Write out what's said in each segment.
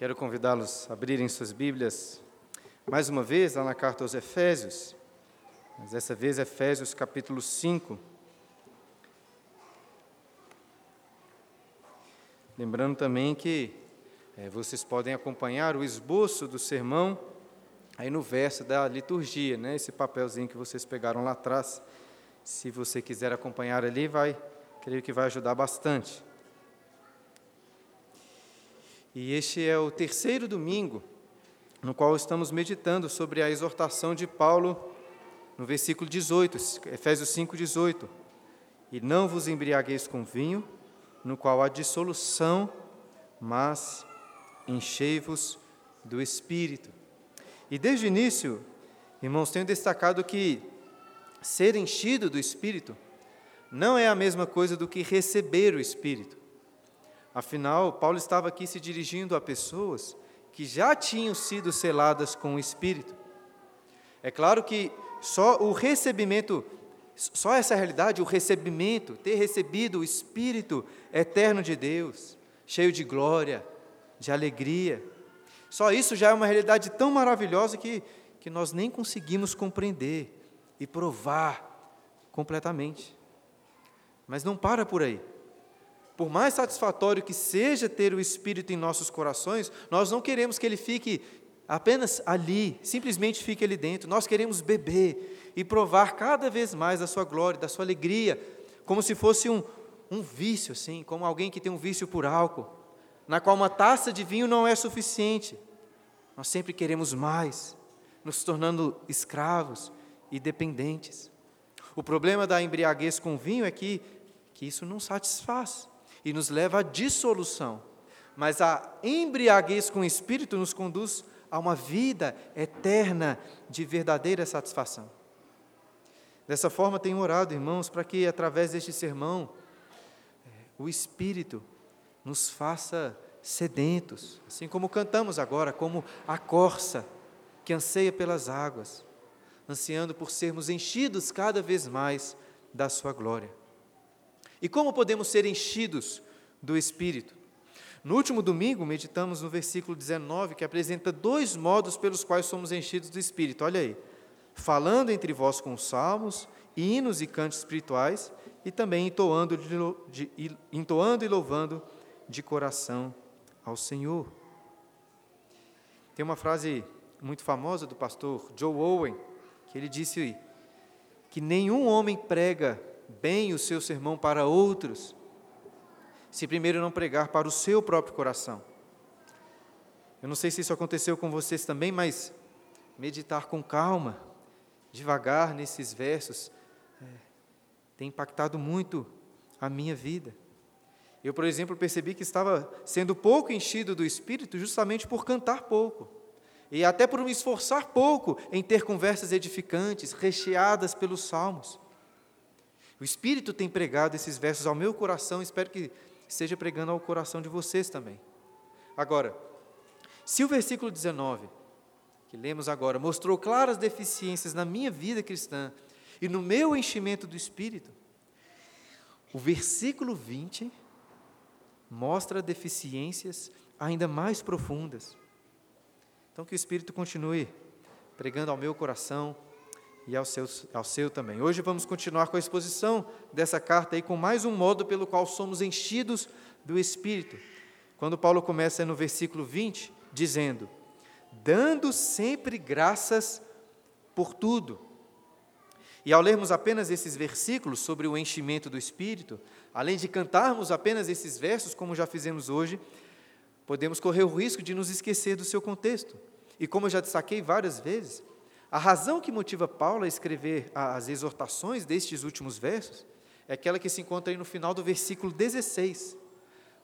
Quero convidá-los a abrirem suas Bíblias mais uma vez lá na carta aos Efésios, mas dessa vez Efésios capítulo 5. Lembrando também que é, vocês podem acompanhar o esboço do sermão aí no verso da liturgia, né? Esse papelzinho que vocês pegaram lá atrás. Se você quiser acompanhar ali, vai, creio que vai ajudar bastante. E este é o terceiro domingo no qual estamos meditando sobre a exortação de Paulo no versículo 18, Efésios 5, 18. E não vos embriagueis com vinho, no qual há dissolução, mas enchei-vos do Espírito. E desde o início, irmãos, tenho destacado que ser enchido do Espírito não é a mesma coisa do que receber o Espírito. Afinal, Paulo estava aqui se dirigindo a pessoas que já tinham sido seladas com o Espírito. É claro que só o recebimento, só essa realidade, o recebimento, ter recebido o Espírito eterno de Deus, cheio de glória, de alegria, só isso já é uma realidade tão maravilhosa que, que nós nem conseguimos compreender e provar completamente. Mas não para por aí. Por mais satisfatório que seja ter o Espírito em nossos corações, nós não queremos que ele fique apenas ali, simplesmente fique ali dentro. Nós queremos beber e provar cada vez mais da sua glória, da sua alegria, como se fosse um, um vício, assim, como alguém que tem um vício por álcool, na qual uma taça de vinho não é suficiente. Nós sempre queremos mais, nos tornando escravos e dependentes. O problema da embriaguez com vinho é que, que isso não satisfaz e nos leva à dissolução. Mas a embriaguez com o Espírito nos conduz a uma vida eterna de verdadeira satisfação. Dessa forma, tenho orado, irmãos, para que através deste sermão, o Espírito nos faça sedentos, assim como cantamos agora, como a corça que anseia pelas águas, ansiando por sermos enchidos cada vez mais da Sua glória. E como podemos ser enchidos do Espírito? No último domingo, meditamos no versículo 19, que apresenta dois modos pelos quais somos enchidos do Espírito. Olha aí. Falando entre vós com salmos, hinos e cantos espirituais, e também entoando, de, de, entoando e louvando de coração ao Senhor. Tem uma frase muito famosa do pastor Joe Owen, que ele disse que nenhum homem prega bem o seu sermão para outros, se primeiro não pregar para o seu próprio coração. Eu não sei se isso aconteceu com vocês também, mas meditar com calma, devagar nesses versos, é, tem impactado muito a minha vida. Eu, por exemplo, percebi que estava sendo pouco enchido do Espírito justamente por cantar pouco. E até por me esforçar pouco em ter conversas edificantes, recheadas pelos salmos. O Espírito tem pregado esses versos ao meu coração, espero que esteja pregando ao coração de vocês também. Agora, se o versículo 19, que lemos agora, mostrou claras deficiências na minha vida cristã e no meu enchimento do Espírito, o versículo 20 mostra deficiências ainda mais profundas. Então, que o Espírito continue pregando ao meu coração e ao seu, ao seu também. Hoje vamos continuar com a exposição dessa carta aí, com mais um modo pelo qual somos enchidos do Espírito. Quando Paulo começa no versículo 20, dizendo: Dando sempre graças por tudo. E ao lermos apenas esses versículos sobre o enchimento do Espírito, além de cantarmos apenas esses versos, como já fizemos hoje, podemos correr o risco de nos esquecer do seu contexto. E como eu já destaquei várias vezes, a razão que motiva Paulo a escrever as exortações destes últimos versos é aquela que se encontra aí no final do versículo 16.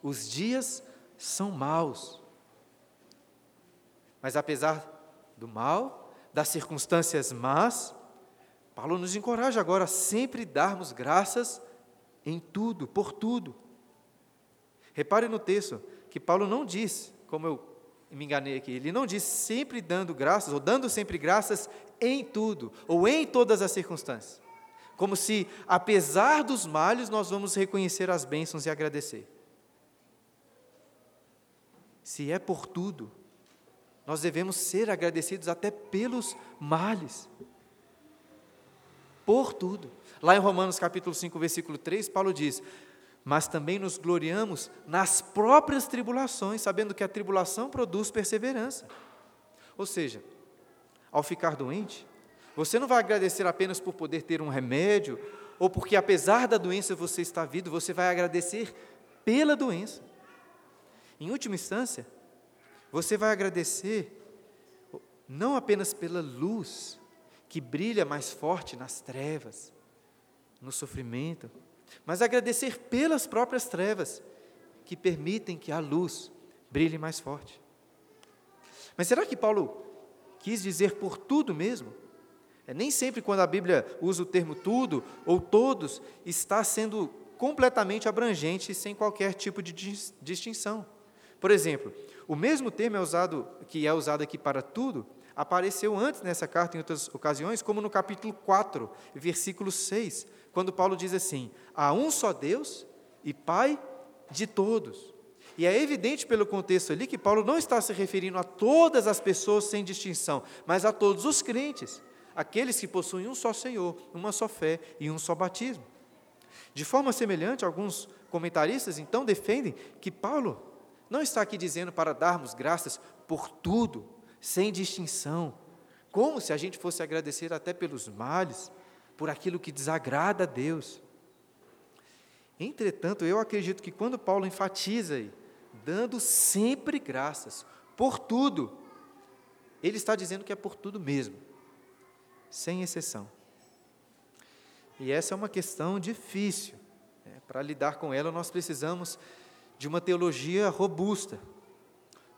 Os dias são maus. Mas apesar do mal, das circunstâncias más, Paulo nos encoraja agora a sempre darmos graças em tudo, por tudo. Repare no texto que Paulo não diz, como eu me enganei aqui. Ele não diz sempre dando graças, ou dando sempre graças em tudo, ou em todas as circunstâncias. Como se, apesar dos males, nós vamos reconhecer as bênçãos e agradecer. se é por tudo, nós devemos ser agradecidos até pelos males. Por tudo. Lá em Romanos capítulo 5, versículo 3, Paulo diz: Mas também nos gloriamos nas próprias tribulações, sabendo que a tribulação produz perseverança. Ou seja, ao ficar doente, você não vai agradecer apenas por poder ter um remédio, ou porque apesar da doença você está vivo, você vai agradecer pela doença. Em última instância, você vai agradecer não apenas pela luz que brilha mais forte nas trevas, no sofrimento, mas agradecer pelas próprias trevas que permitem que a luz brilhe mais forte. Mas será que Paulo quis dizer por tudo mesmo? É, nem sempre quando a Bíblia usa o termo tudo ou todos, está sendo completamente abrangente sem qualquer tipo de distinção. Por exemplo, o mesmo termo é usado, que é usado aqui para tudo, apareceu antes nessa carta em outras ocasiões, como no capítulo 4, versículo 6, quando Paulo diz assim: Há um só Deus e Pai de todos. E é evidente pelo contexto ali que Paulo não está se referindo a todas as pessoas sem distinção, mas a todos os crentes, aqueles que possuem um só Senhor, uma só fé e um só batismo. De forma semelhante, alguns comentaristas então defendem que Paulo não está aqui dizendo para darmos graças por tudo, sem distinção, como se a gente fosse agradecer até pelos males, por aquilo que desagrada a Deus. Entretanto, eu acredito que quando Paulo enfatiza aí, dando sempre graças por tudo, ele está dizendo que é por tudo mesmo, sem exceção. E essa é uma questão difícil. Né? Para lidar com ela, nós precisamos de uma teologia robusta.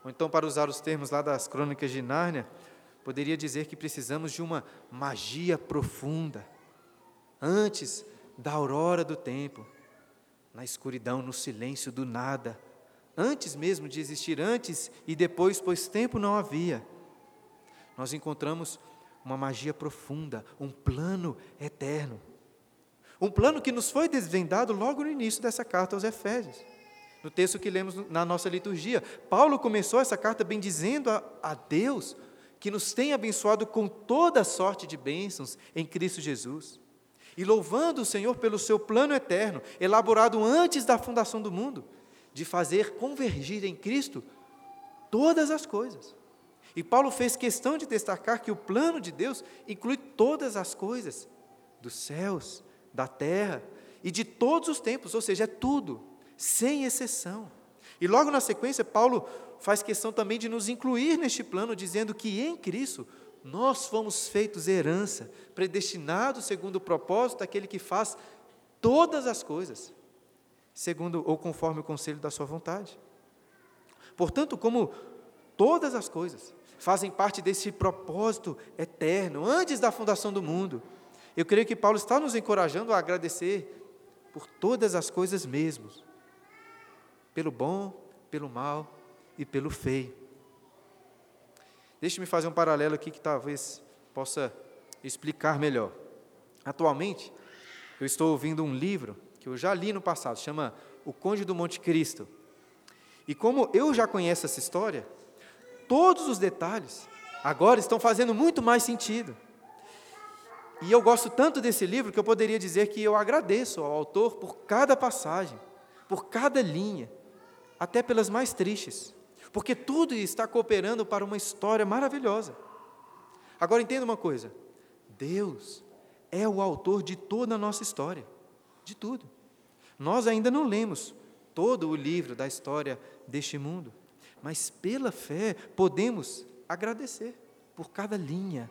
Ou então, para usar os termos lá das crônicas de Nárnia, poderia dizer que precisamos de uma magia profunda, antes da aurora do tempo, na escuridão, no silêncio do nada, antes mesmo de existir, antes e depois, pois tempo não havia. Nós encontramos uma magia profunda, um plano eterno. Um plano que nos foi desvendado logo no início dessa carta aos Efésios no texto que lemos na nossa liturgia. Paulo começou essa carta bendizendo a, a Deus, que nos tem abençoado com toda sorte de bênçãos em Cristo Jesus, e louvando o Senhor pelo seu plano eterno, elaborado antes da fundação do mundo, de fazer convergir em Cristo todas as coisas. E Paulo fez questão de destacar que o plano de Deus inclui todas as coisas, dos céus, da terra e de todos os tempos, ou seja, é tudo sem exceção. E logo na sequência, Paulo faz questão também de nos incluir neste plano, dizendo que em Cristo nós fomos feitos herança, predestinados segundo o propósito daquele que faz todas as coisas, segundo ou conforme o conselho da sua vontade. Portanto, como todas as coisas fazem parte desse propósito eterno, antes da fundação do mundo, eu creio que Paulo está nos encorajando a agradecer por todas as coisas mesmos, pelo bom, pelo mal e pelo feio. Deixe-me fazer um paralelo aqui que talvez possa explicar melhor. Atualmente, eu estou ouvindo um livro que eu já li no passado, chama O Conde do Monte Cristo. E como eu já conheço essa história, todos os detalhes agora estão fazendo muito mais sentido. E eu gosto tanto desse livro que eu poderia dizer que eu agradeço ao autor por cada passagem, por cada linha, até pelas mais tristes, porque tudo está cooperando para uma história maravilhosa. Agora entenda uma coisa: Deus é o autor de toda a nossa história, de tudo. Nós ainda não lemos todo o livro da história deste mundo, mas pela fé podemos agradecer por cada linha,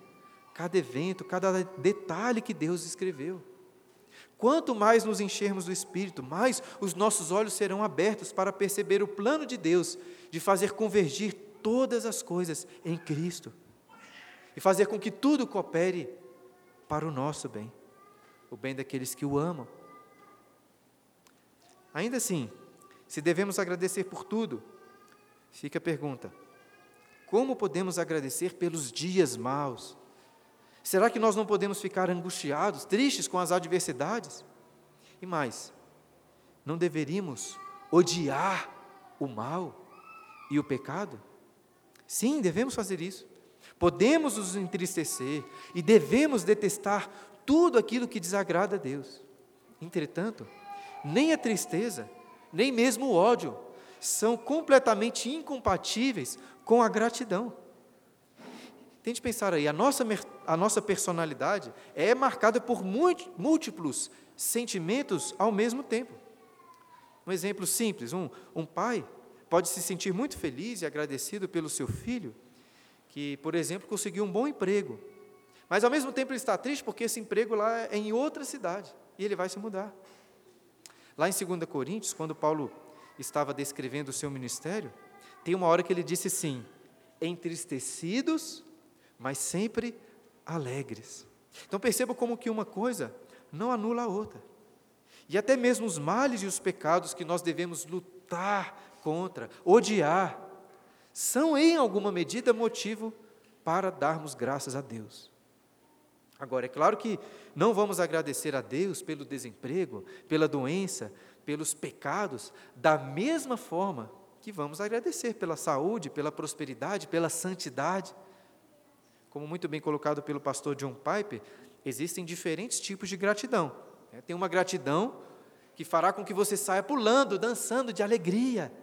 cada evento, cada detalhe que Deus escreveu. Quanto mais nos enchermos do Espírito, mais os nossos olhos serão abertos para perceber o plano de Deus de fazer convergir todas as coisas em Cristo e fazer com que tudo coopere para o nosso bem, o bem daqueles que o amam. Ainda assim, se devemos agradecer por tudo, fica a pergunta: como podemos agradecer pelos dias maus? Será que nós não podemos ficar angustiados, tristes com as adversidades? E mais, não deveríamos odiar o mal, e o pecado? Sim, devemos fazer isso. Podemos nos entristecer e devemos detestar tudo aquilo que desagrada a Deus. Entretanto, nem a tristeza, nem mesmo o ódio são completamente incompatíveis com a gratidão. Tente pensar aí, a nossa, a nossa personalidade é marcada por múltiplos sentimentos ao mesmo tempo. Um exemplo simples: um, um pai pode se sentir muito feliz e agradecido pelo seu filho, que, por exemplo, conseguiu um bom emprego, mas ao mesmo tempo ele está triste porque esse emprego lá é em outra cidade e ele vai se mudar. Lá em 2 Coríntios, quando Paulo estava descrevendo o seu ministério, tem uma hora que ele disse assim: entristecidos, mas sempre alegres. Então perceba como que uma coisa não anula a outra. E até mesmo os males e os pecados que nós devemos lutar contra, odiar, são em alguma medida motivo para darmos graças a Deus. Agora, é claro que não vamos agradecer a Deus pelo desemprego, pela doença, pelos pecados, da mesma forma que vamos agradecer pela saúde, pela prosperidade, pela santidade. Como muito bem colocado pelo pastor John Piper, existem diferentes tipos de gratidão. Né? Tem uma gratidão que fará com que você saia pulando, dançando de alegria.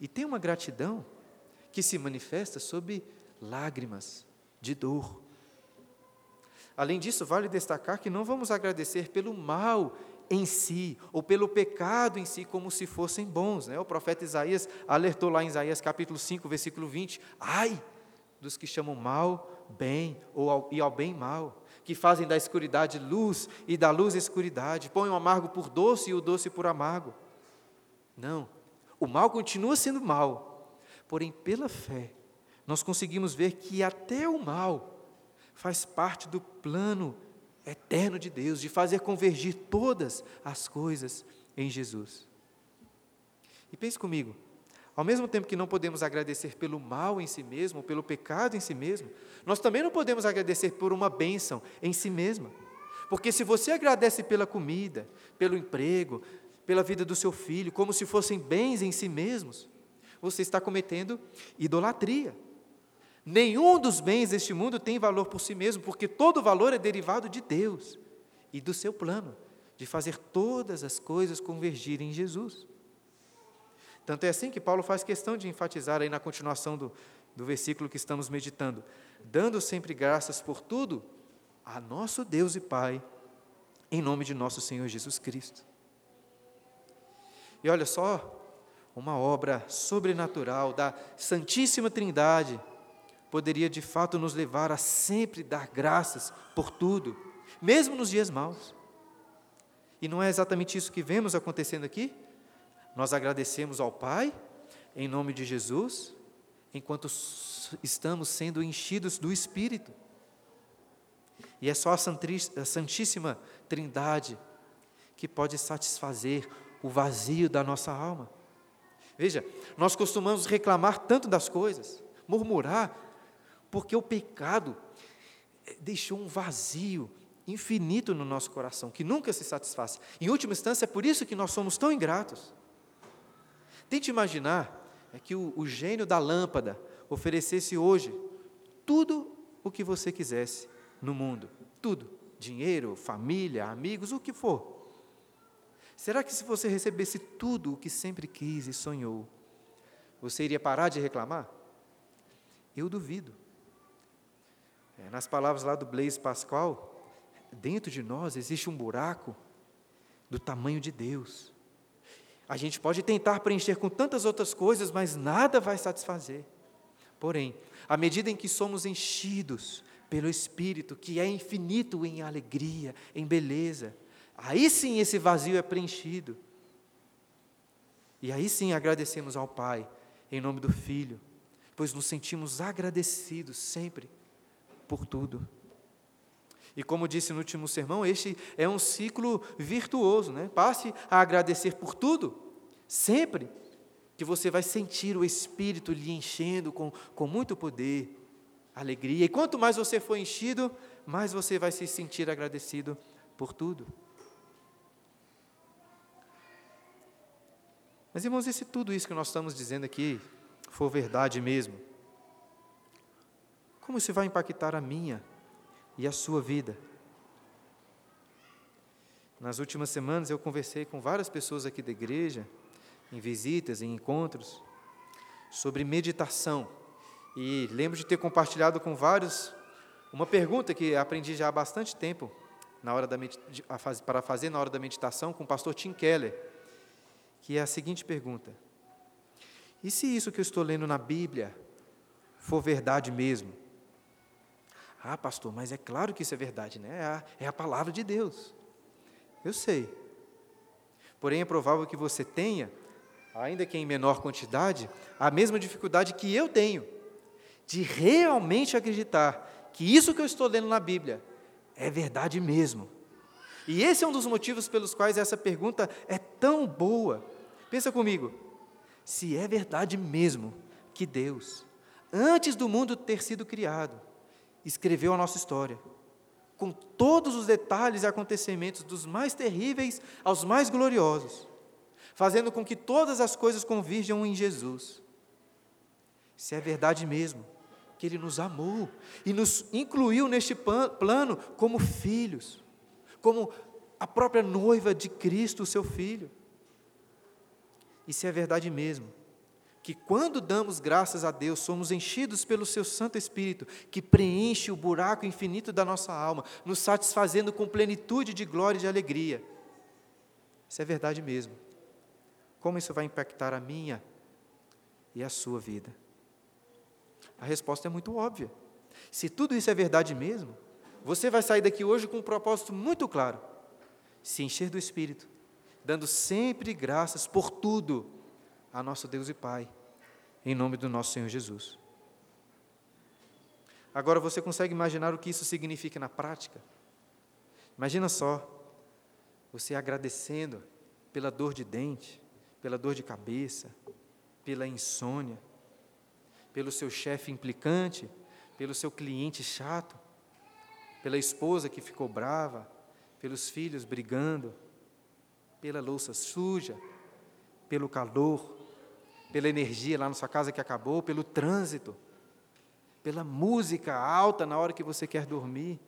E tem uma gratidão que se manifesta sob lágrimas de dor. Além disso, vale destacar que não vamos agradecer pelo mal em si, ou pelo pecado em si, como se fossem bons. Né? O profeta Isaías alertou lá em Isaías capítulo 5, versículo 20: Ai dos que chamam mal bem, ou ao, e ao bem mal, que fazem da escuridade luz e da luz escuridade, põem o amargo por doce e o doce por amargo. Não, o mal continua sendo mal, porém, pela fé, nós conseguimos ver que até o mal faz parte do plano eterno de Deus, de fazer convergir todas as coisas em Jesus. E pense comigo, ao mesmo tempo que não podemos agradecer pelo mal em si mesmo, pelo pecado em si mesmo, nós também não podemos agradecer por uma bênção em si mesma. Porque se você agradece pela comida, pelo emprego, pela vida do seu filho, como se fossem bens em si mesmos, você está cometendo idolatria. Nenhum dos bens deste mundo tem valor por si mesmo, porque todo valor é derivado de Deus e do seu plano de fazer todas as coisas convergirem em Jesus. Tanto é assim que Paulo faz questão de enfatizar aí na continuação do, do versículo que estamos meditando, dando sempre graças por tudo a nosso Deus e Pai, em nome de nosso Senhor Jesus Cristo. E olha só, uma obra sobrenatural da Santíssima Trindade poderia de fato nos levar a sempre dar graças por tudo, mesmo nos dias maus. E não é exatamente isso que vemos acontecendo aqui? Nós agradecemos ao Pai, em nome de Jesus, enquanto estamos sendo enchidos do Espírito. E é só a Santíssima Trindade que pode satisfazer o vazio da nossa alma. Veja, nós costumamos reclamar tanto das coisas, murmurar, porque o pecado deixou um vazio infinito no nosso coração, que nunca se satisfaz. Em última instância, é por isso que nós somos tão ingratos. Tente imaginar é que o, o gênio da lâmpada oferecesse hoje tudo o que você quisesse no mundo, tudo, dinheiro, família, amigos, o que for. Será que se você recebesse tudo o que sempre quis e sonhou, você iria parar de reclamar? Eu duvido. É, nas palavras lá do Blaise Pascal, dentro de nós existe um buraco do tamanho de Deus. A gente pode tentar preencher com tantas outras coisas, mas nada vai satisfazer. Porém, à medida em que somos enchidos pelo Espírito, que é infinito em alegria, em beleza, aí sim esse vazio é preenchido. E aí sim agradecemos ao Pai, em nome do Filho, pois nos sentimos agradecidos sempre por tudo. E como disse no último sermão, este é um ciclo virtuoso, né? Passe a agradecer por tudo, sempre, que você vai sentir o Espírito lhe enchendo com, com muito poder, alegria. E quanto mais você for enchido, mais você vai se sentir agradecido por tudo. Mas, irmãos, esse tudo isso que nós estamos dizendo aqui, for verdade mesmo, como isso vai impactar a minha e a sua vida? Nas últimas semanas eu conversei com várias pessoas aqui da igreja, em visitas, em encontros, sobre meditação. E lembro de ter compartilhado com vários uma pergunta que aprendi já há bastante tempo na hora da para fazer na hora da meditação com o pastor Tim Keller, que é a seguinte pergunta: E se isso que eu estou lendo na Bíblia for verdade mesmo? Ah, pastor, mas é claro que isso é verdade, né? É a, é a palavra de Deus. Eu sei. Porém, é provável que você tenha, ainda que em menor quantidade, a mesma dificuldade que eu tenho de realmente acreditar que isso que eu estou lendo na Bíblia é verdade mesmo. E esse é um dos motivos pelos quais essa pergunta é tão boa. Pensa comigo, se é verdade mesmo que Deus, antes do mundo ter sido criado, escreveu a nossa história, com todos os detalhes e acontecimentos, dos mais terríveis aos mais gloriosos, fazendo com que todas as coisas convirjam em Jesus. Se é verdade mesmo que Ele nos amou e nos incluiu neste plano como filhos, como a própria noiva de Cristo, o seu Filho. E se é verdade mesmo que quando damos graças a Deus, somos enchidos pelo seu Santo Espírito, que preenche o buraco infinito da nossa alma, nos satisfazendo com plenitude de glória e de alegria. Isso é verdade mesmo. Como isso vai impactar a minha e a sua vida? A resposta é muito óbvia. Se tudo isso é verdade mesmo, você vai sair daqui hoje com um propósito muito claro: se encher do Espírito, dando sempre graças por tudo a nosso Deus e Pai, em nome do nosso Senhor Jesus. Agora você consegue imaginar o que isso significa na prática? Imagina só, você agradecendo pela dor de dente, pela dor de cabeça, pela insônia, pelo seu chefe implicante, pelo seu cliente chato, pela esposa que ficou brava, pelos filhos brigando, pela louça suja, pelo calor, pela energia lá na sua casa que acabou, pelo trânsito, pela música alta na hora que você quer dormir.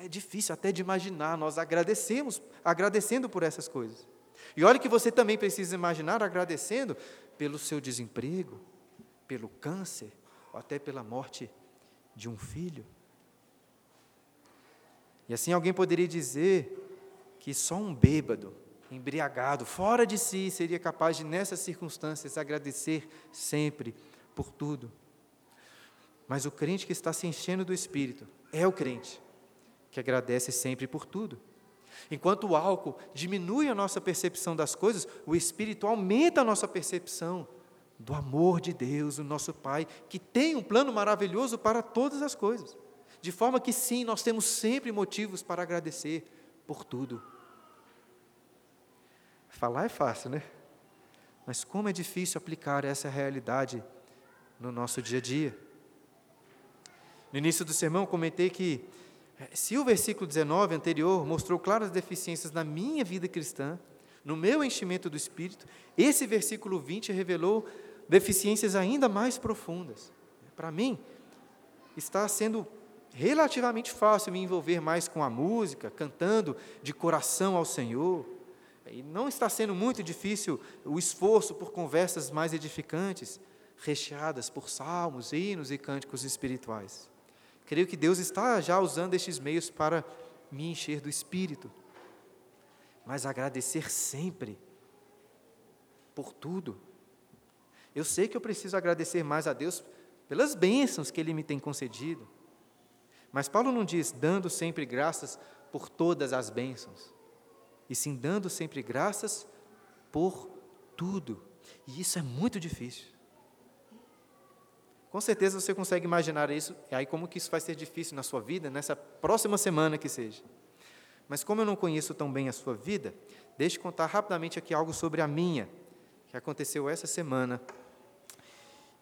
É difícil até de imaginar, nós agradecemos, agradecendo por essas coisas. E olha que você também precisa imaginar agradecendo pelo seu desemprego, pelo câncer, ou até pela morte de um filho. E assim alguém poderia dizer que só um bêbado embriagado, fora de si, seria capaz de, nessas circunstâncias, agradecer sempre por tudo. Mas o crente que está se enchendo do Espírito é o crente que agradece sempre por tudo. Enquanto o álcool diminui a nossa percepção das coisas, o Espírito aumenta a nossa percepção do amor de Deus, o nosso Pai, que tem um plano maravilhoso para todas as coisas. De forma que, sim, nós temos sempre motivos para agradecer por tudo. Falar é fácil, né? Mas como é difícil aplicar essa realidade no nosso dia a dia. No início do sermão, comentei que eh, se o versículo 19 anterior mostrou claras deficiências na minha vida cristã, no meu enchimento do Espírito, esse versículo 20 revelou deficiências ainda mais profundas. Para mim, está sendo relativamente fácil me envolver mais com a música, cantando de coração ao Senhor, e não está sendo muito difícil o esforço por conversas mais edificantes, recheadas por salmos, hinos e cânticos espirituais. Creio que Deus está já usando estes meios para me encher do espírito. Mas agradecer sempre por tudo. Eu sei que eu preciso agradecer mais a Deus pelas bênçãos que Ele me tem concedido. Mas Paulo não diz dando sempre graças por todas as bênçãos e sim dando sempre graças por tudo. E isso é muito difícil. Com certeza você consegue imaginar isso, e aí como que isso vai ser difícil na sua vida, nessa próxima semana que seja. Mas como eu não conheço tão bem a sua vida, deixe contar rapidamente aqui algo sobre a minha, que aconteceu essa semana,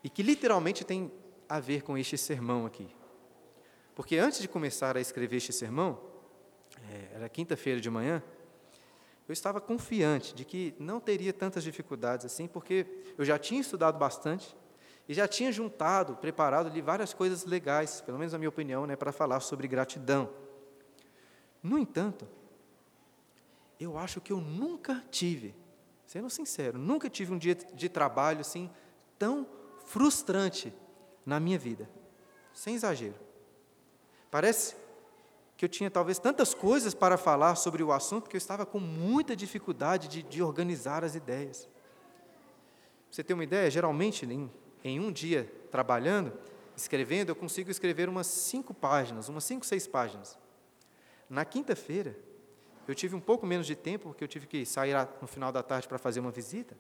e que literalmente tem a ver com este sermão aqui. Porque antes de começar a escrever este sermão, é, era quinta-feira de manhã, eu estava confiante de que não teria tantas dificuldades assim, porque eu já tinha estudado bastante, E já tinha juntado, preparado ali várias coisas legais, pelo menos na minha opinião, né, para falar sobre gratidão. No entanto, eu acho que eu nunca tive, sendo sincero, nunca tive um dia de trabalho assim tão frustrante na minha vida. Sem exagero. Parece que eu tinha talvez tantas coisas para falar sobre o assunto que eu estava com muita dificuldade de, de organizar as ideias. Você tem uma ideia? Geralmente, em, em um dia trabalhando, escrevendo, eu consigo escrever umas cinco páginas, umas cinco, seis páginas. Na quinta-feira, eu tive um pouco menos de tempo, porque eu tive que sair no final da tarde para fazer uma visita,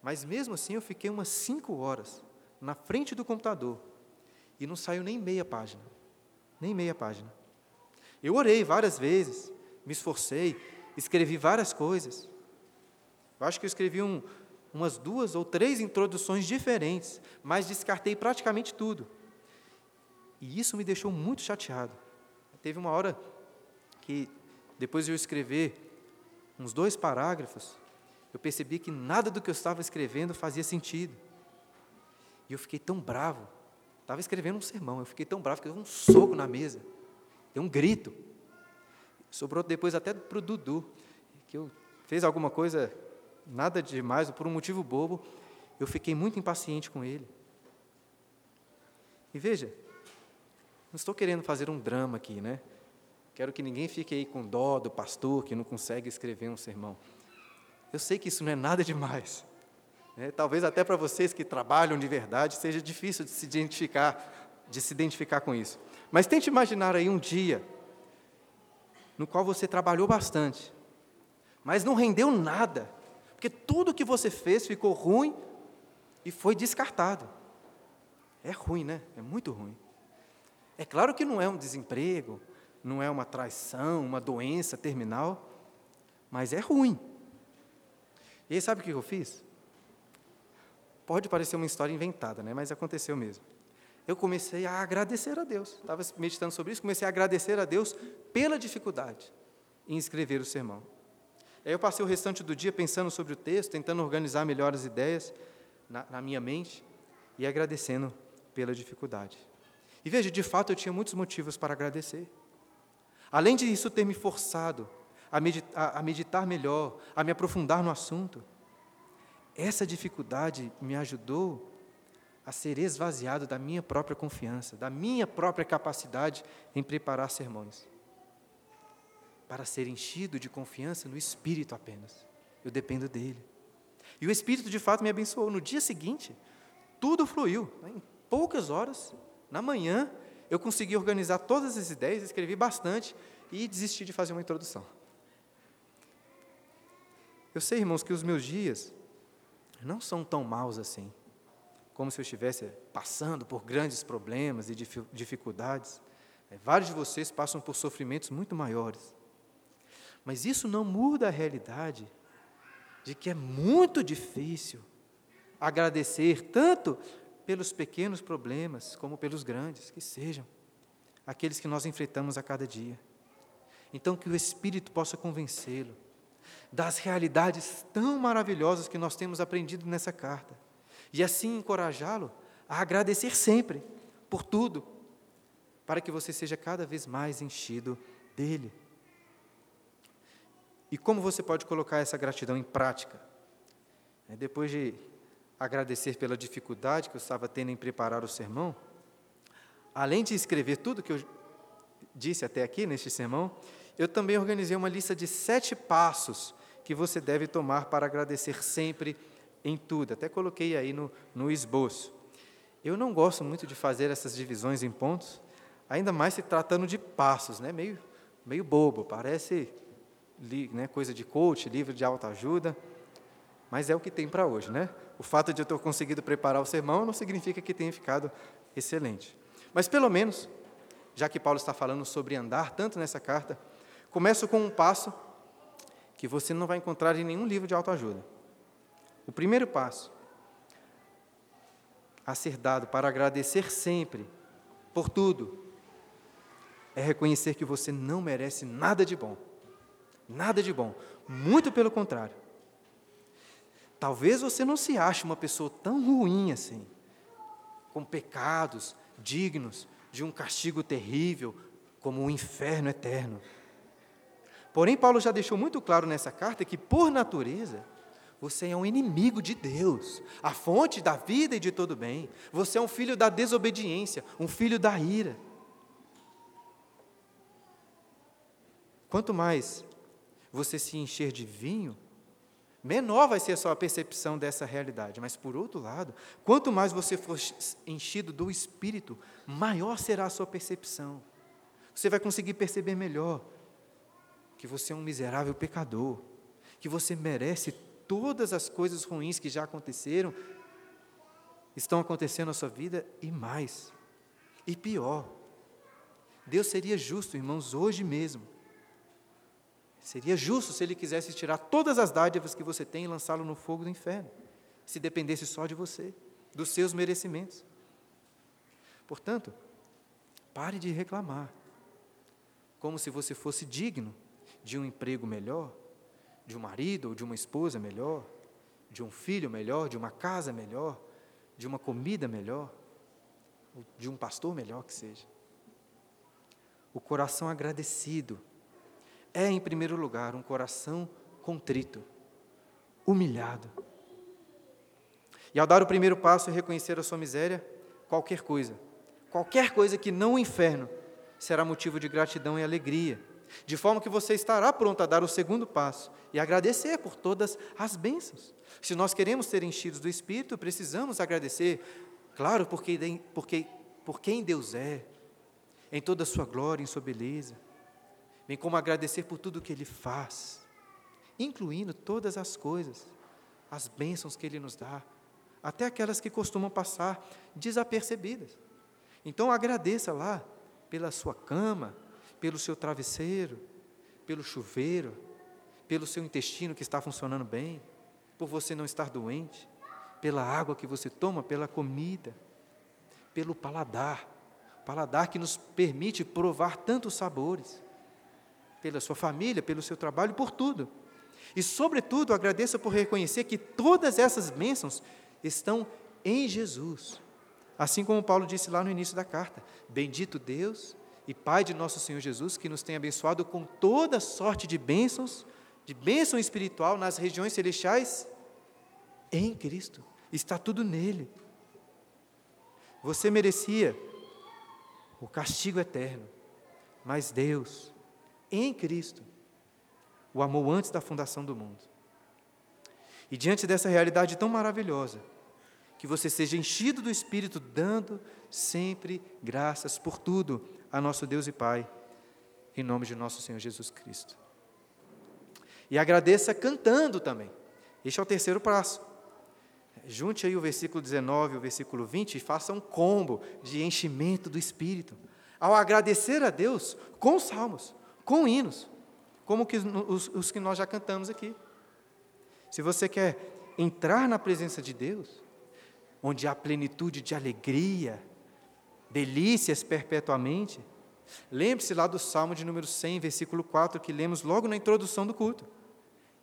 mas mesmo assim eu fiquei umas cinco horas na frente do computador e não saiu nem meia página. Nem meia página. Eu orei várias vezes, me esforcei, escrevi várias coisas. Eu acho que eu escrevi um, umas duas ou três introduções diferentes, mas descartei praticamente tudo. E isso me deixou muito chateado. Teve uma hora que, depois de eu escrever uns dois parágrafos, eu percebi que nada do que eu estava escrevendo fazia sentido. E eu fiquei tão bravo. Estava escrevendo um sermão, eu fiquei tão bravo que eu dei um soco na mesa. Deu um grito. Sobrou depois até para o Dudu, que eu fez alguma coisa, nada demais, por um motivo bobo. Eu fiquei muito impaciente com ele. E veja, não estou querendo fazer um drama aqui, né? Quero que ninguém fique aí com dó do pastor que não consegue escrever um sermão. Eu sei que isso não é nada demais. É, talvez até para vocês que trabalham de verdade seja difícil de se identificar, de se identificar com isso. Mas tente imaginar aí um dia no qual você trabalhou bastante, mas não rendeu nada, porque tudo que você fez ficou ruim e foi descartado. É ruim, né? É muito ruim. É claro que não é um desemprego, não é uma traição, uma doença terminal, mas é ruim. E aí, sabe o que eu fiz? Pode parecer uma história inventada, né? mas aconteceu mesmo. Eu comecei a agradecer a Deus. Estava meditando sobre isso, comecei a agradecer a Deus pela dificuldade em escrever o sermão. Aí eu passei o restante do dia pensando sobre o texto, tentando organizar melhor as ideias na, na minha mente e agradecendo pela dificuldade. E veja, de fato eu tinha muitos motivos para agradecer. Além de isso ter me forçado a meditar, a meditar melhor, a me aprofundar no assunto, essa dificuldade me ajudou a ser esvaziado da minha própria confiança, da minha própria capacidade em preparar sermões. Para ser enchido de confiança no Espírito apenas. Eu dependo dele. E o Espírito de fato me abençoou. No dia seguinte, tudo fluiu. Em poucas horas, na manhã, eu consegui organizar todas as ideias, escrevi bastante e desisti de fazer uma introdução. Eu sei, irmãos, que os meus dias não são tão maus assim, como se eu estivesse passando por grandes problemas e dificuldades. É, vários de vocês passam por sofrimentos muito maiores. Mas isso não muda a realidade de que é muito difícil agradecer tanto pelos pequenos problemas como pelos grandes, que sejam aqueles que nós enfrentamos a cada dia. Então, que o Espírito possa convencê-lo das realidades tão maravilhosas que nós temos aprendido nessa carta. E assim encorajá-lo a agradecer sempre por tudo, para que você seja cada vez mais enchido dele. E como você pode colocar essa gratidão em prática? É, depois de agradecer pela dificuldade que eu estava tendo em preparar o sermão, além de escrever tudo que eu disse até aqui neste sermão, eu também organizei uma lista de sete passos que você deve tomar para agradecer sempre em tudo. Até coloquei aí no, no esboço. Eu não gosto muito de fazer essas divisões em pontos, ainda mais se tratando de passos, né? meio, meio bobo, parece né, coisa de coach, livro de autoajuda, mas é o que tem para hoje. Né? O fato de eu ter conseguido preparar o sermão não significa que tenha ficado excelente. Mas pelo menos, já que Paulo está falando sobre andar tanto nessa carta, começo com um passo que você não vai encontrar em nenhum livro de autoajuda. O primeiro passo a ser dado para agradecer sempre por tudo é reconhecer que você não merece nada de bom. Nada de bom. Muito pelo contrário. Talvez você não se ache uma pessoa tão ruim assim. com pecados dignos de um castigo terrível, como o um inferno eterno. Porém, Paulo já deixou muito claro nessa carta que, por natureza, você é um inimigo de Deus, a fonte da vida e de todo bem. Você é um filho da desobediência, um filho da ira. Quanto mais você se encher de vinho, menor vai ser a sua percepção dessa realidade. Mas, por outro lado, quanto mais você for enchido do Espírito, maior será a sua percepção. Você vai conseguir perceber melhor que você é um miserável pecador, que você merece todas as coisas ruins que já aconteceram, estão acontecendo na sua vida e mais. E pior, Deus seria justo, irmãos, hoje mesmo, Seria justo se ele quisesse tirar todas as dádivas que você tem e lançá-lo no fogo do inferno, se dependesse só de você, dos seus merecimentos. Portanto, pare de reclamar, como se você fosse digno de um emprego melhor, de um marido ou de uma esposa melhor, de um filho melhor, de uma casa melhor, de uma comida melhor, de um pastor melhor que seja. O coração agradecido é, em primeiro lugar, um coração contrito, humilhado. E ao dar o primeiro passo e reconhecer a sua miséria, qualquer coisa, qualquer coisa que não o inferno, será motivo de gratidão e alegria, de forma que você estará pronto a dar o segundo passo e agradecer por todas as bênçãos. Se nós queremos ser enchidos do Espírito, precisamos agradecer, claro, porque, porque, por quem Deus é, em toda a sua glória, em sua beleza, bem como agradecer por tudo que Ele faz, incluindo todas as coisas, as bênçãos que Ele nos dá, até aquelas que costumam passar desapercebidas. Então agradeça lá pela sua cama, pelo seu travesseiro, pelo chuveiro, pelo seu intestino que está funcionando bem, por você não estar doente, pela água que você toma, pela comida, pelo paladar, paladar que nos permite provar tantos sabores pela sua família, pelo seu trabalho, por tudo. E, sobretudo, agradeça por reconhecer que todas essas bênçãos estão em Jesus. Assim como Paulo disse lá no início da carta: Bendito Deus e Pai de nosso Senhor Jesus, que nos tem abençoado com toda sorte de bênçãos, de bênção espiritual nas regiões celestiais, em Cristo. Está tudo nele. Você merecia o castigo eterno, mas Deus, em Cristo, o amou antes da fundação do mundo. E diante dessa realidade tão maravilhosa, que você seja enchido do Espírito, dando sempre graças por tudo a nosso Deus e Pai, em nome de nosso Senhor Jesus Cristo. E agradeça cantando também. Este é o terceiro passo. Junte aí o versículo 19 e o versículo 20 e faça um combo de enchimento do Espírito. Ao agradecer a Deus com salmos, com hinos, como que os, os que nós já cantamos aqui. Se você quer entrar na presença de Deus, onde há plenitude de alegria, delícias perpetuamente, lembre-se lá do Salmo de número 100, versículo 4, que lemos logo na introdução do culto.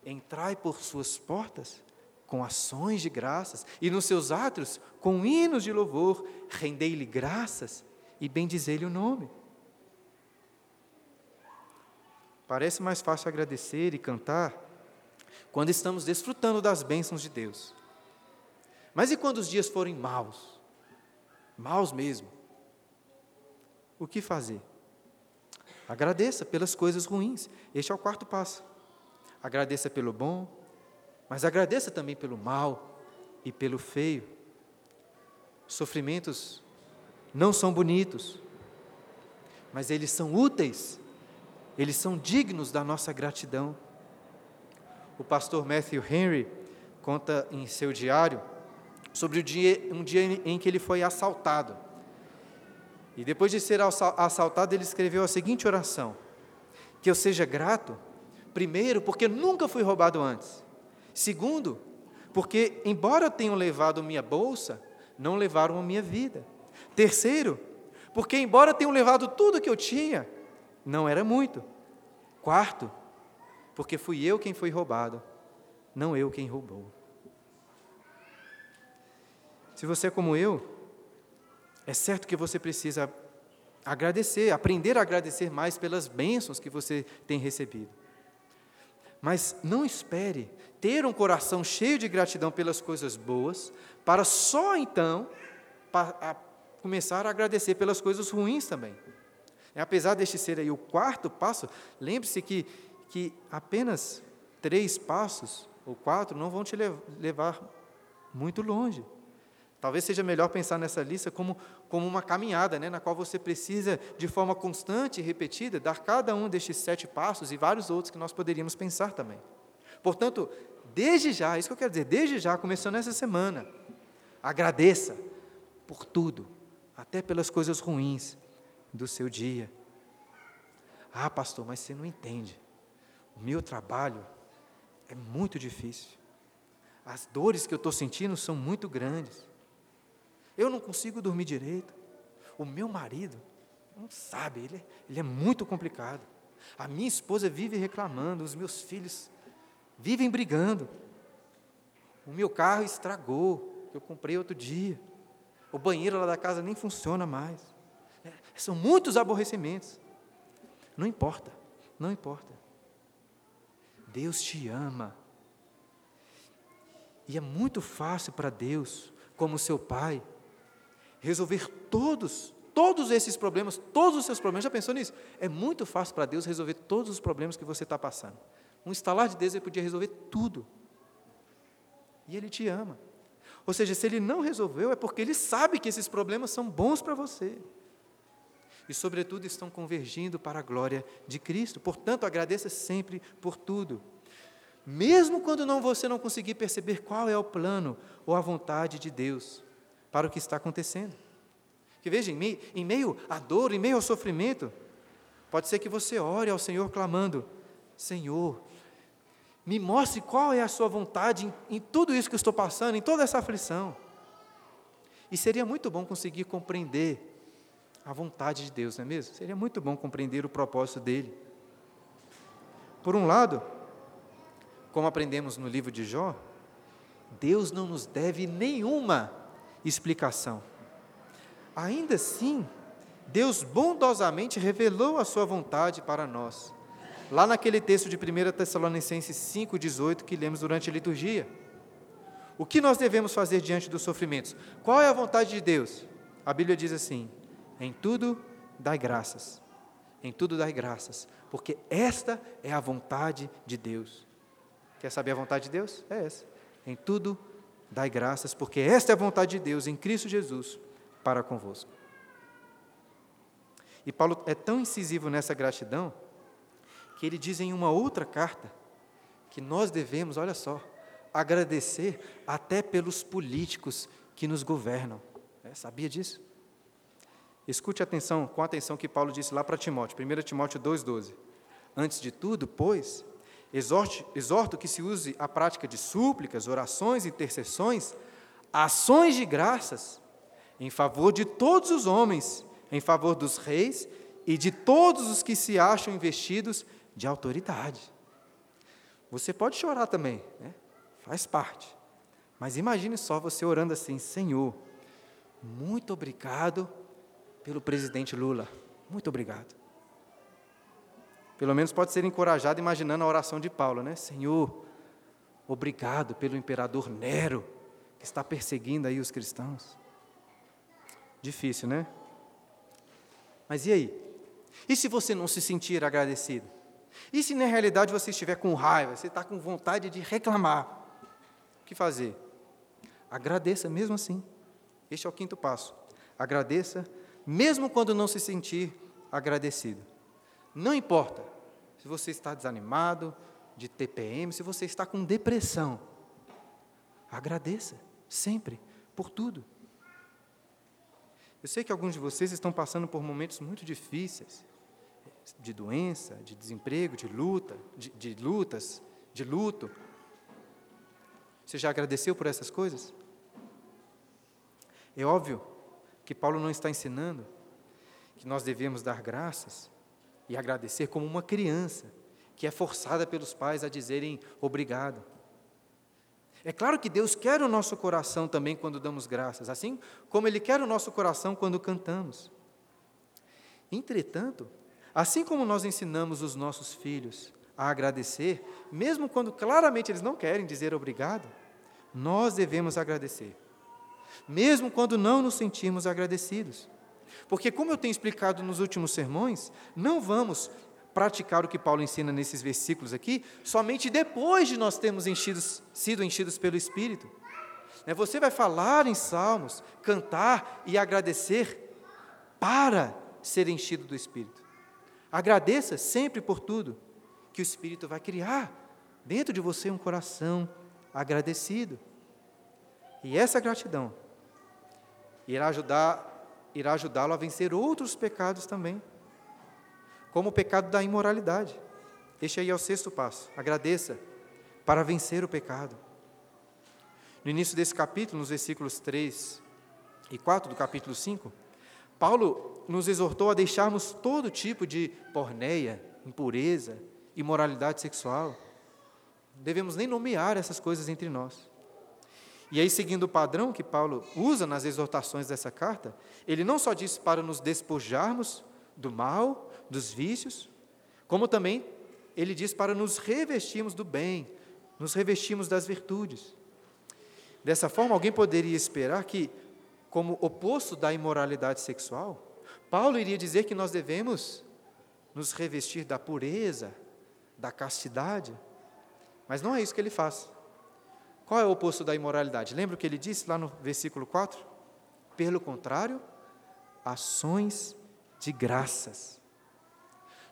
Entrai por suas portas com ações de graças, e nos seus átrios com hinos de louvor, rendei-lhe graças e bendizei-lhe o nome. Parece mais fácil agradecer e cantar quando estamos desfrutando das bênçãos de Deus. Mas e quando os dias forem maus? Maus mesmo. O que fazer? Agradeça pelas coisas ruins. Este é o quarto passo. Agradeça pelo bom, mas agradeça também pelo mal e pelo feio. Sofrimentos não são bonitos, mas eles são úteis eles são dignos da nossa gratidão. O pastor Matthew Henry conta em seu diário sobre dia, um dia em que ele foi assaltado. E depois de ser assaltado, ele escreveu a seguinte oração: Que eu seja grato, primeiro, porque nunca fui roubado antes. Segundo, porque, embora tenham levado minha bolsa, não levaram a minha vida. Terceiro, porque, embora tenham levado tudo que eu tinha, não era muito. Quarto, porque fui eu quem foi roubado, não eu quem roubou. Se você é como eu, É certo que você precisa agradecer, aprender a agradecer mais pelas bênçãos que você tem recebido. Mas não espere ter um coração cheio de gratidão pelas coisas boas, para só então a começar a agradecer pelas coisas ruins também. É, apesar deste ser aí o quarto passo, lembre-se que, que apenas três passos ou quatro não vão te levar muito longe. Talvez seja melhor pensar nessa lista como, como uma caminhada, né, na qual você precisa, de forma constante e repetida, dar cada um destes sete passos e vários outros que nós poderíamos pensar também. Portanto, desde já, isso que eu quero dizer, desde já, começando essa semana, agradeça por tudo, até pelas coisas ruins do seu dia. Ah, pastor, mas você não entende. O meu trabalho é muito difícil. As dores que eu estou sentindo são muito grandes. Eu não consigo dormir direito. O meu marido não sabe, ele é, ele é muito complicado. A minha esposa vive reclamando, os meus filhos vivem brigando. O meu carro estragou, que eu comprei outro dia. O banheiro lá da casa nem funciona mais. É, são muitos aborrecimentos. Não importa, não importa. Deus te ama. E é muito fácil para Deus, como seu Pai, resolver todos, todos esses problemas, todos os seus problemas. Já pensou nisso? É muito fácil para Deus resolver todos os problemas que você está passando. Um estalar de Deus, Ele podia resolver tudo. E Ele te ama. Ou seja, se Ele não resolveu, é porque Ele sabe que esses problemas são bons para você. E, sobretudo, estão convergindo para a glória de Cristo. Portanto, agradeça sempre por tudo. Mesmo quando não, você não conseguir perceber qual é o plano ou a vontade de Deus para o que está acontecendo. Que veja, em meio, em meio à dor, em meio ao sofrimento, pode ser que você ore ao Senhor clamando: Senhor, me mostre qual é a Sua vontade em, em tudo isso que eu estou passando, em toda essa aflição. E seria muito bom conseguir compreender a vontade de Deus, não é mesmo? Seria muito bom compreender o propósito dele. Por um lado, como aprendemos no livro de Jó, Deus não nos deve nenhuma explicação. Ainda assim, Deus bondosamente revelou a sua vontade para nós. Lá naquele texto de 1 Tessalonicenses 5,18 que lemos durante a liturgia. O que nós devemos fazer diante dos sofrimentos? Qual é a vontade de Deus? A Bíblia diz assim: em tudo dai graças. Em tudo dai graças, porque esta é a vontade de Deus. Quer saber a vontade de Deus? É essa. Em tudo dai graças, porque esta é a vontade de Deus em Cristo Jesus para convosco. E Paulo é tão incisivo nessa gratidão que ele diz em uma outra carta que nós devemos, olha só, agradecer até pelos políticos que nos governam. É, sabia disso? Escute atenção, com atenção que Paulo disse lá para Timóteo, 1 Timóteo 2,12. Antes de tudo, pois, Exorte, exorto que se use a prática de súplicas, orações, intercessões, ações de graças em favor de todos os homens, em favor dos reis e de todos os que se acham investidos de autoridade. Você pode chorar também, né? faz parte. Mas imagine só você orando assim: Senhor, muito obrigado pelo presidente Lula, muito obrigado. Pelo menos pode ser encorajado imaginando a oração de Paulo, né? Senhor, obrigado pelo imperador Nero, que está perseguindo aí os cristãos. Difícil, né? Mas e aí? E se você não se sentir agradecido? E se na realidade você estiver com raiva, você está com vontade de reclamar? O que fazer? Agradeça mesmo assim. Este é o quinto passo. Agradeça, mesmo quando não se sentir agradecido. Não importa se você está desanimado, de TPM, se você está com depressão, agradeça sempre por tudo. Eu sei que alguns de vocês estão passando por momentos muito difíceis, de doença, de desemprego, de luta, de, de lutas, de luto. Você já agradeceu por essas coisas? É óbvio que Paulo não está ensinando que nós devemos dar graças e agradecer como uma criança que é forçada pelos pais a dizerem obrigado. É claro que Deus quer o nosso coração também quando damos graças, assim como Ele quer o nosso coração quando cantamos. Entretanto, assim como nós ensinamos os nossos filhos a agradecer, mesmo quando claramente eles não querem dizer obrigado, nós devemos agradecer, mesmo quando não nos sentimos agradecidos. Porque, como eu tenho explicado nos últimos sermões, não vamos praticar o que Paulo ensina nesses versículos aqui somente depois de nós termos enchidos, sido enchidos pelo Espírito. Né, você vai falar em salmos, cantar e agradecer para ser enchido do Espírito. Agradeça sempre por tudo, que o Espírito vai criar dentro de você um coração agradecido. E essa gratidão irá ajudar irá ajudá-lo a vencer outros pecados também como o pecado da imoralidade. Este aí é o sexto passo. Agradeça para vencer o pecado. No início desse capítulo, nos versículos 3 e 4 do capítulo 5, Paulo nos exortou a deixarmos todo tipo de porneia, impureza, imoralidade sexual. Não devemos nem nomear essas coisas entre nós. E aí, seguindo o padrão que Paulo usa nas exortações dessa carta, ele não só diz para nos despojarmos do mal, dos vícios, como também ele diz para nos revestirmos do bem, nos revestirmos das virtudes. Dessa forma, alguém poderia esperar que, como oposto da imoralidade sexual, Paulo iria dizer que nós devemos nos revestir da pureza, da castidade, mas não é isso que ele faz. Qual é o oposto da imoralidade? Lembra o que ele disse lá no versículo 4? Pelo contrário, ações de graças.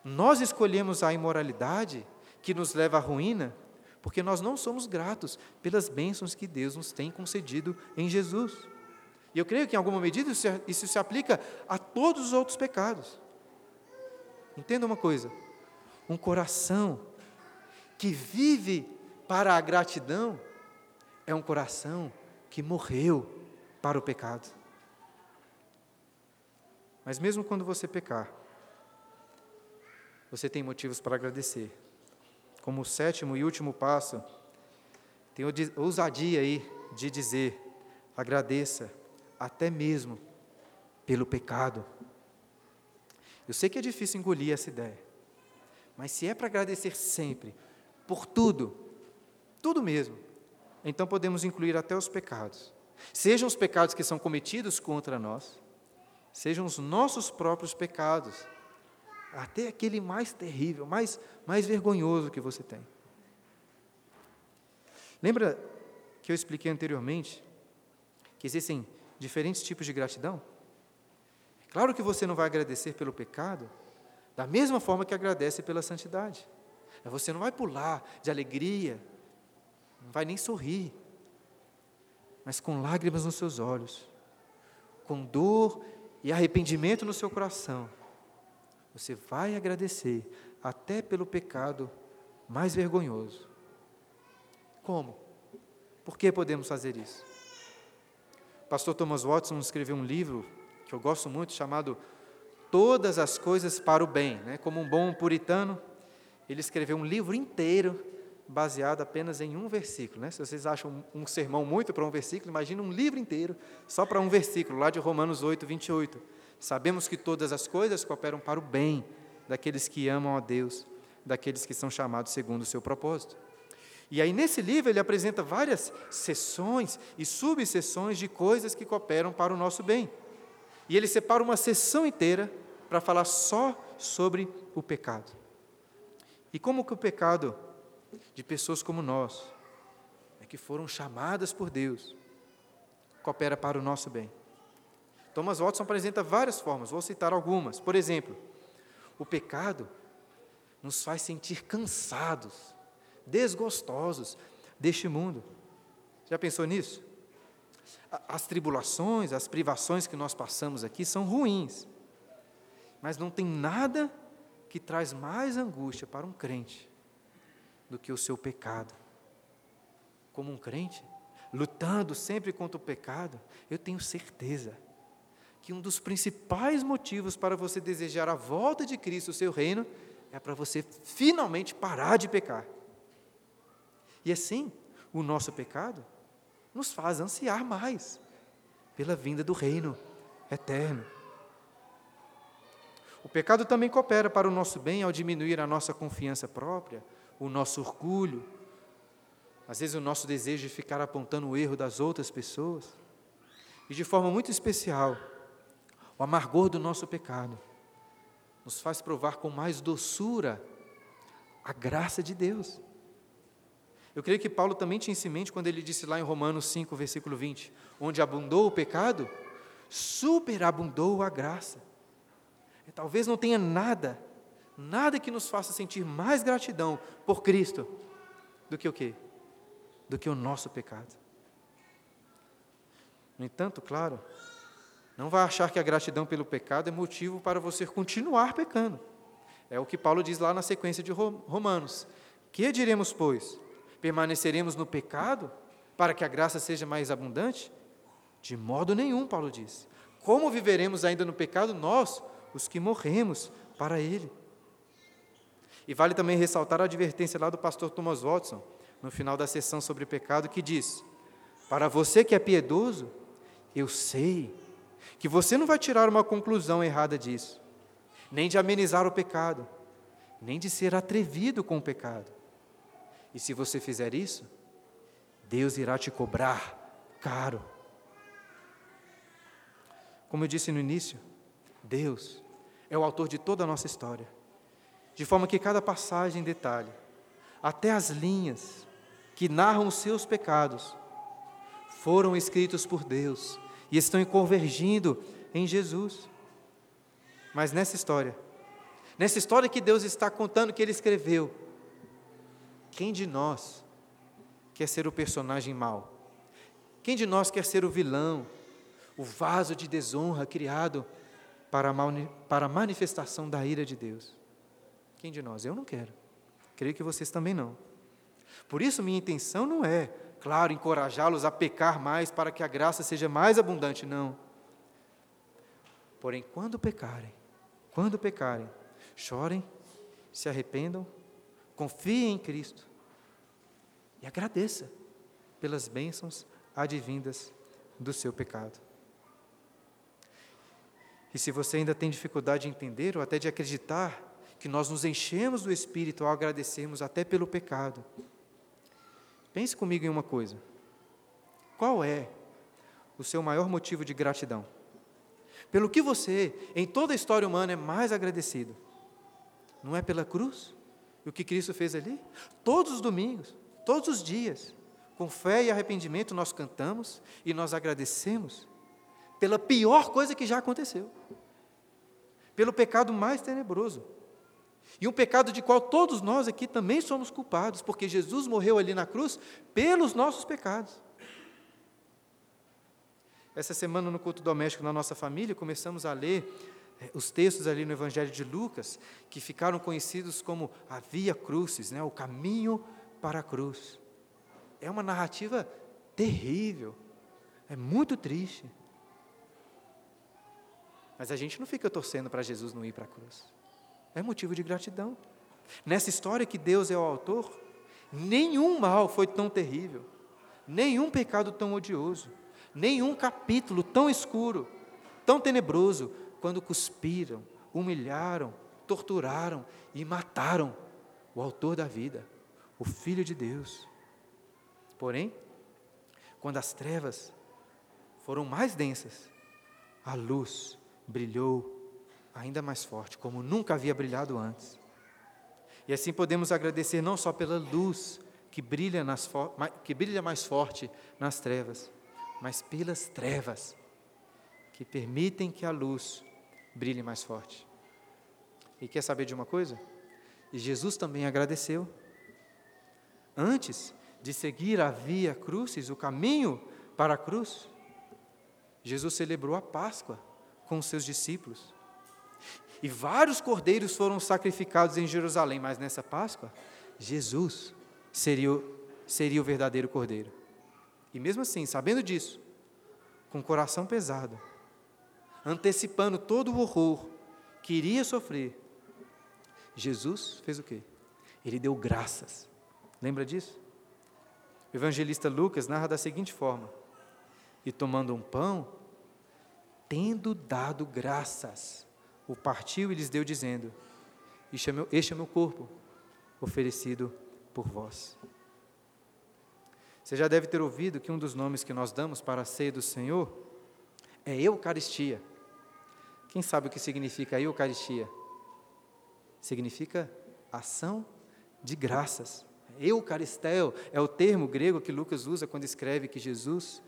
Nós escolhemos a imoralidade que nos leva à ruína, porque nós não somos gratos pelas bênçãos que Deus nos tem concedido em Jesus. E eu creio que, em alguma medida, isso se aplica a todos os outros pecados. Entenda uma coisa: um coração que vive para a gratidão é um coração que morreu para o pecado. Mas mesmo quando você pecar, você tem motivos para agradecer. Como o sétimo e último passo, tem ousadia aí de dizer: agradeça até mesmo pelo pecado. Eu sei que é difícil engolir essa ideia, mas se é para agradecer sempre, por tudo, tudo mesmo, então podemos incluir até os pecados. Sejam os pecados que são cometidos contra nós, sejam os nossos próprios pecados, até aquele mais terrível, mais, mais vergonhoso que você tem. Lembra que eu expliquei anteriormente que existem diferentes tipos de gratidão? É claro que você não vai agradecer pelo pecado da mesma forma que agradece pela santidade. Você não vai pular de alegria, não vai nem sorrir, mas com lágrimas nos seus olhos, com dor e arrependimento no seu coração você vai agradecer até pelo pecado mais vergonhoso. Como? Por que podemos fazer isso? Pastor Thomas Watson escreveu um livro que eu gosto muito chamado Todas as Coisas para o Bem. Né? Como um bom puritano, ele escreveu um livro inteiro baseado apenas em um versículo. Né? Se vocês acham um sermão muito para um versículo, imagina um livro inteiro só para um versículo, lá de Romanos 8, 28. Sabemos que todas as coisas cooperam para o bem daqueles que amam a Deus, daqueles que são chamados segundo o seu propósito. E aí, nesse livro, ele apresenta várias sessões e subseções de coisas que cooperam para o nosso bem. E ele separa uma sessão inteira para falar só sobre o pecado. E como que o pecado de pessoas como nós, é que foram chamadas por Deus, coopera para o nosso bem. Thomas Watson apresenta várias formas, vou citar algumas. Por exemplo, o pecado nos faz sentir cansados, desgostosos deste mundo. Já pensou nisso? As tribulações, as privações que nós passamos aqui são ruins, mas não tem nada que traz mais angústia para um crente do que o seu pecado. Como um crente, lutando sempre contra o pecado, eu tenho certeza que um dos principais motivos para você desejar a volta de Cristo, o seu reino, é para você finalmente parar de pecar. E assim, o nosso pecado, nos faz ansiar mais pela vinda do reino eterno. O pecado também coopera para o nosso bem ao diminuir a nossa confiança própria, o nosso orgulho, às vezes o nosso desejo de ficar apontando o erro das outras pessoas, e de forma muito especial, o amargor do nosso pecado nos faz provar com mais doçura a graça de Deus. Eu creio que Paulo também tinha isso em mente quando ele disse lá em Romanos 5, versículo 20: onde abundou o pecado, superabundou a graça. Talvez não tenha nada, nada que nos faça sentir mais gratidão por Cristo do que o quê? Do que o nosso pecado. No entanto, claro, não vai achar que a gratidão pelo pecado é motivo para você continuar pecando. É o que Paulo diz lá na sequência de Romanos. Que diremos, pois? Permaneceremos no pecado para que a graça seja mais abundante? De modo nenhum, Paulo diz. Como viveremos ainda no pecado nós, os que morremos para ele? E vale também ressaltar a advertência lá do pastor Thomas Watson, no final da sessão sobre pecado, que diz: Para você que é piedoso, eu sei que você não vai tirar uma conclusão errada disso, nem de amenizar o pecado, nem de ser atrevido com o pecado. E se você fizer isso, Deus irá te cobrar caro. Como eu disse no início, Deus é o autor de toda a nossa história, de forma que cada passagem em detalhe, até as linhas que narram os seus pecados, foram escritos por Deus e estão convergindo em Jesus. Mas nessa história, nessa história que Deus está contando que Ele escreveu, quem de nós quer ser o personagem mau? Quem de nós quer ser o vilão, o vaso de desonra criado para a, para a manifestação da ira de Deus? Quem de nós? Eu não quero. Creio que vocês também não. Por isso, minha intenção não é claro, encorajá-los a pecar mais para que a graça seja mais abundante, não. Porém, quando pecarem, quando pecarem, chorem, se arrependam, confiem em Cristo e agradeça pelas bênçãos advindas do seu pecado. E se você ainda tem dificuldade de entender ou até de acreditar que nós nos enchemos do Espírito ao agradecermos até pelo pecado, Pense comigo em uma coisa. Qual é o seu maior motivo de gratidão? Pelo que você, em toda a história humana, é mais agradecido? Não é pela cruz? E o que Cristo fez ali? Todos os domingos, todos os dias, com fé e arrependimento, nós cantamos e nós agradecemos pela pior coisa que já aconteceu, pelo pecado mais tenebroso, e um pecado de qual todos nós aqui também somos culpados, porque Jesus morreu ali na cruz pelos nossos pecados. Essa semana, no culto doméstico na nossa família, começamos a ler eh, os textos ali no Evangelho de Lucas, que ficaram conhecidos como a Via Crucis, né, o caminho para a cruz. É uma narrativa terrível, é muito triste. Mas a gente não fica torcendo para Jesus não ir para a cruz. É motivo de gratidão. Nessa história que Deus é o autor, nenhum mal foi tão terrível, nenhum pecado tão odioso, nenhum capítulo tão escuro, tão tenebroso, quando cuspiram, humilharam, torturaram e mataram o autor da vida, o Filho de Deus. Porém, quando as trevas foram mais densas, a luz brilhou ainda mais forte, como nunca havia brilhado antes. E assim podemos agradecer não só pela luz que brilha, nas, que brilha mais forte nas trevas, mas pelas trevas que permitem que a luz brilhe mais forte. E quer saber de uma coisa? E Jesus também agradeceu. Antes de seguir a via crucis, o caminho para a cruz, Jesus celebrou a Páscoa com os seus discípulos. E vários cordeiros foram sacrificados em Jerusalém, mas nessa Páscoa, Jesus seria, seria o verdadeiro cordeiro. E mesmo assim, sabendo disso, com o coração pesado, antecipando todo o horror que iria sofrer, Jesus fez o quê? Ele deu graças. Lembra disso? O evangelista Lucas narra da seguinte forma: E tomando um pão, tendo dado graças, o partiu e lhes deu, dizendo: Este é meu, este é meu corpo, oferecido por vós. Você já deve ter ouvido que um dos nomes que nós damos para a ceia do Senhor é Eucaristia. Quem sabe o que significa Eucaristia? Significa ação de graças. Eucaristel é o termo grego que Lucas usa quando escreve que Jesus,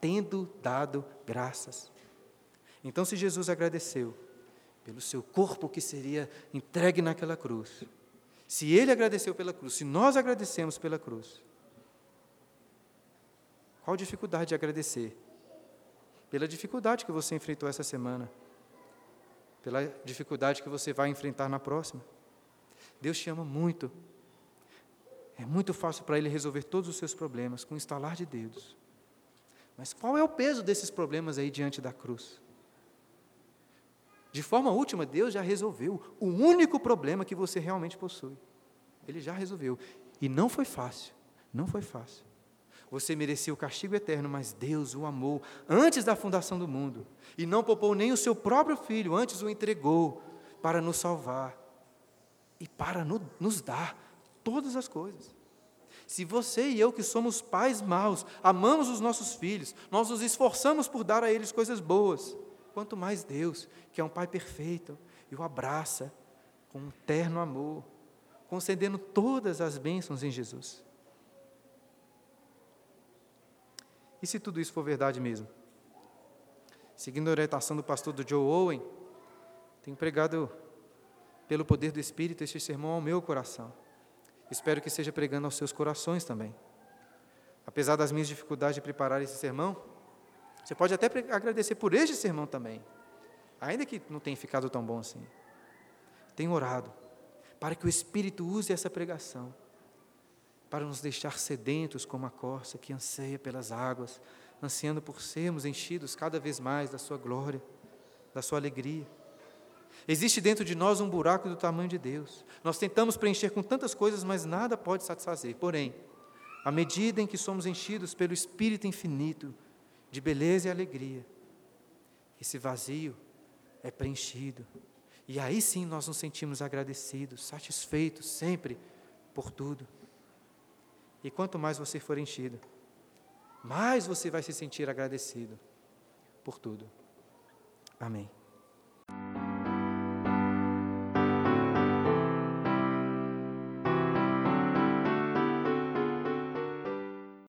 tendo dado graças. Então, se Jesus agradeceu pelo seu corpo que seria entregue naquela cruz, se ele agradeceu pela cruz, se nós agradecemos pela cruz, qual dificuldade de agradecer? Pela dificuldade que você enfrentou essa semana, pela dificuldade que você vai enfrentar na próxima. Deus te ama muito. É muito fácil para Ele resolver todos os seus problemas com um estalar de dedos. Mas qual é o peso desses problemas aí diante da cruz? De forma última, Deus já resolveu o único problema que você realmente possui. Ele já resolveu. E não foi fácil. Não foi fácil. Você merecia o castigo eterno, mas Deus o amou antes da fundação do mundo. E não poupou nem o seu próprio filho, antes o entregou para nos salvar e para nos dar todas as coisas. Se você e eu, que somos pais maus, amamos os nossos filhos, nós nos esforçamos por dar a eles coisas boas, quanto mais Deus, que é um Pai perfeito, e o abraça com um terno amor, concedendo todas as bênçãos em Jesus. E se tudo isso for verdade mesmo? Seguindo a orientação do pastor do Joe Owen, tenho pregado pelo poder do Espírito este sermão ao meu coração. Espero que seja pregando aos seus corações também. Apesar das minhas dificuldades de preparar esse sermão, você pode até agradecer por este sermão também, ainda que não tenha ficado tão bom assim. Tenho orado para que o Espírito use essa pregação para nos deixar sedentos como a corça que anseia pelas águas, ansiando por sermos enchidos cada vez mais da Sua glória, da Sua alegria. Existe dentro de nós um buraco do tamanho de Deus. Nós tentamos preencher com tantas coisas, mas nada pode satisfazer. Porém, à medida em que somos enchidos pelo Espírito infinito, de beleza e alegria, esse vazio é preenchido. E aí sim nós nos sentimos agradecidos, satisfeitos sempre por tudo. E quanto mais você for enchido, mais você vai se sentir agradecido por tudo. Amém.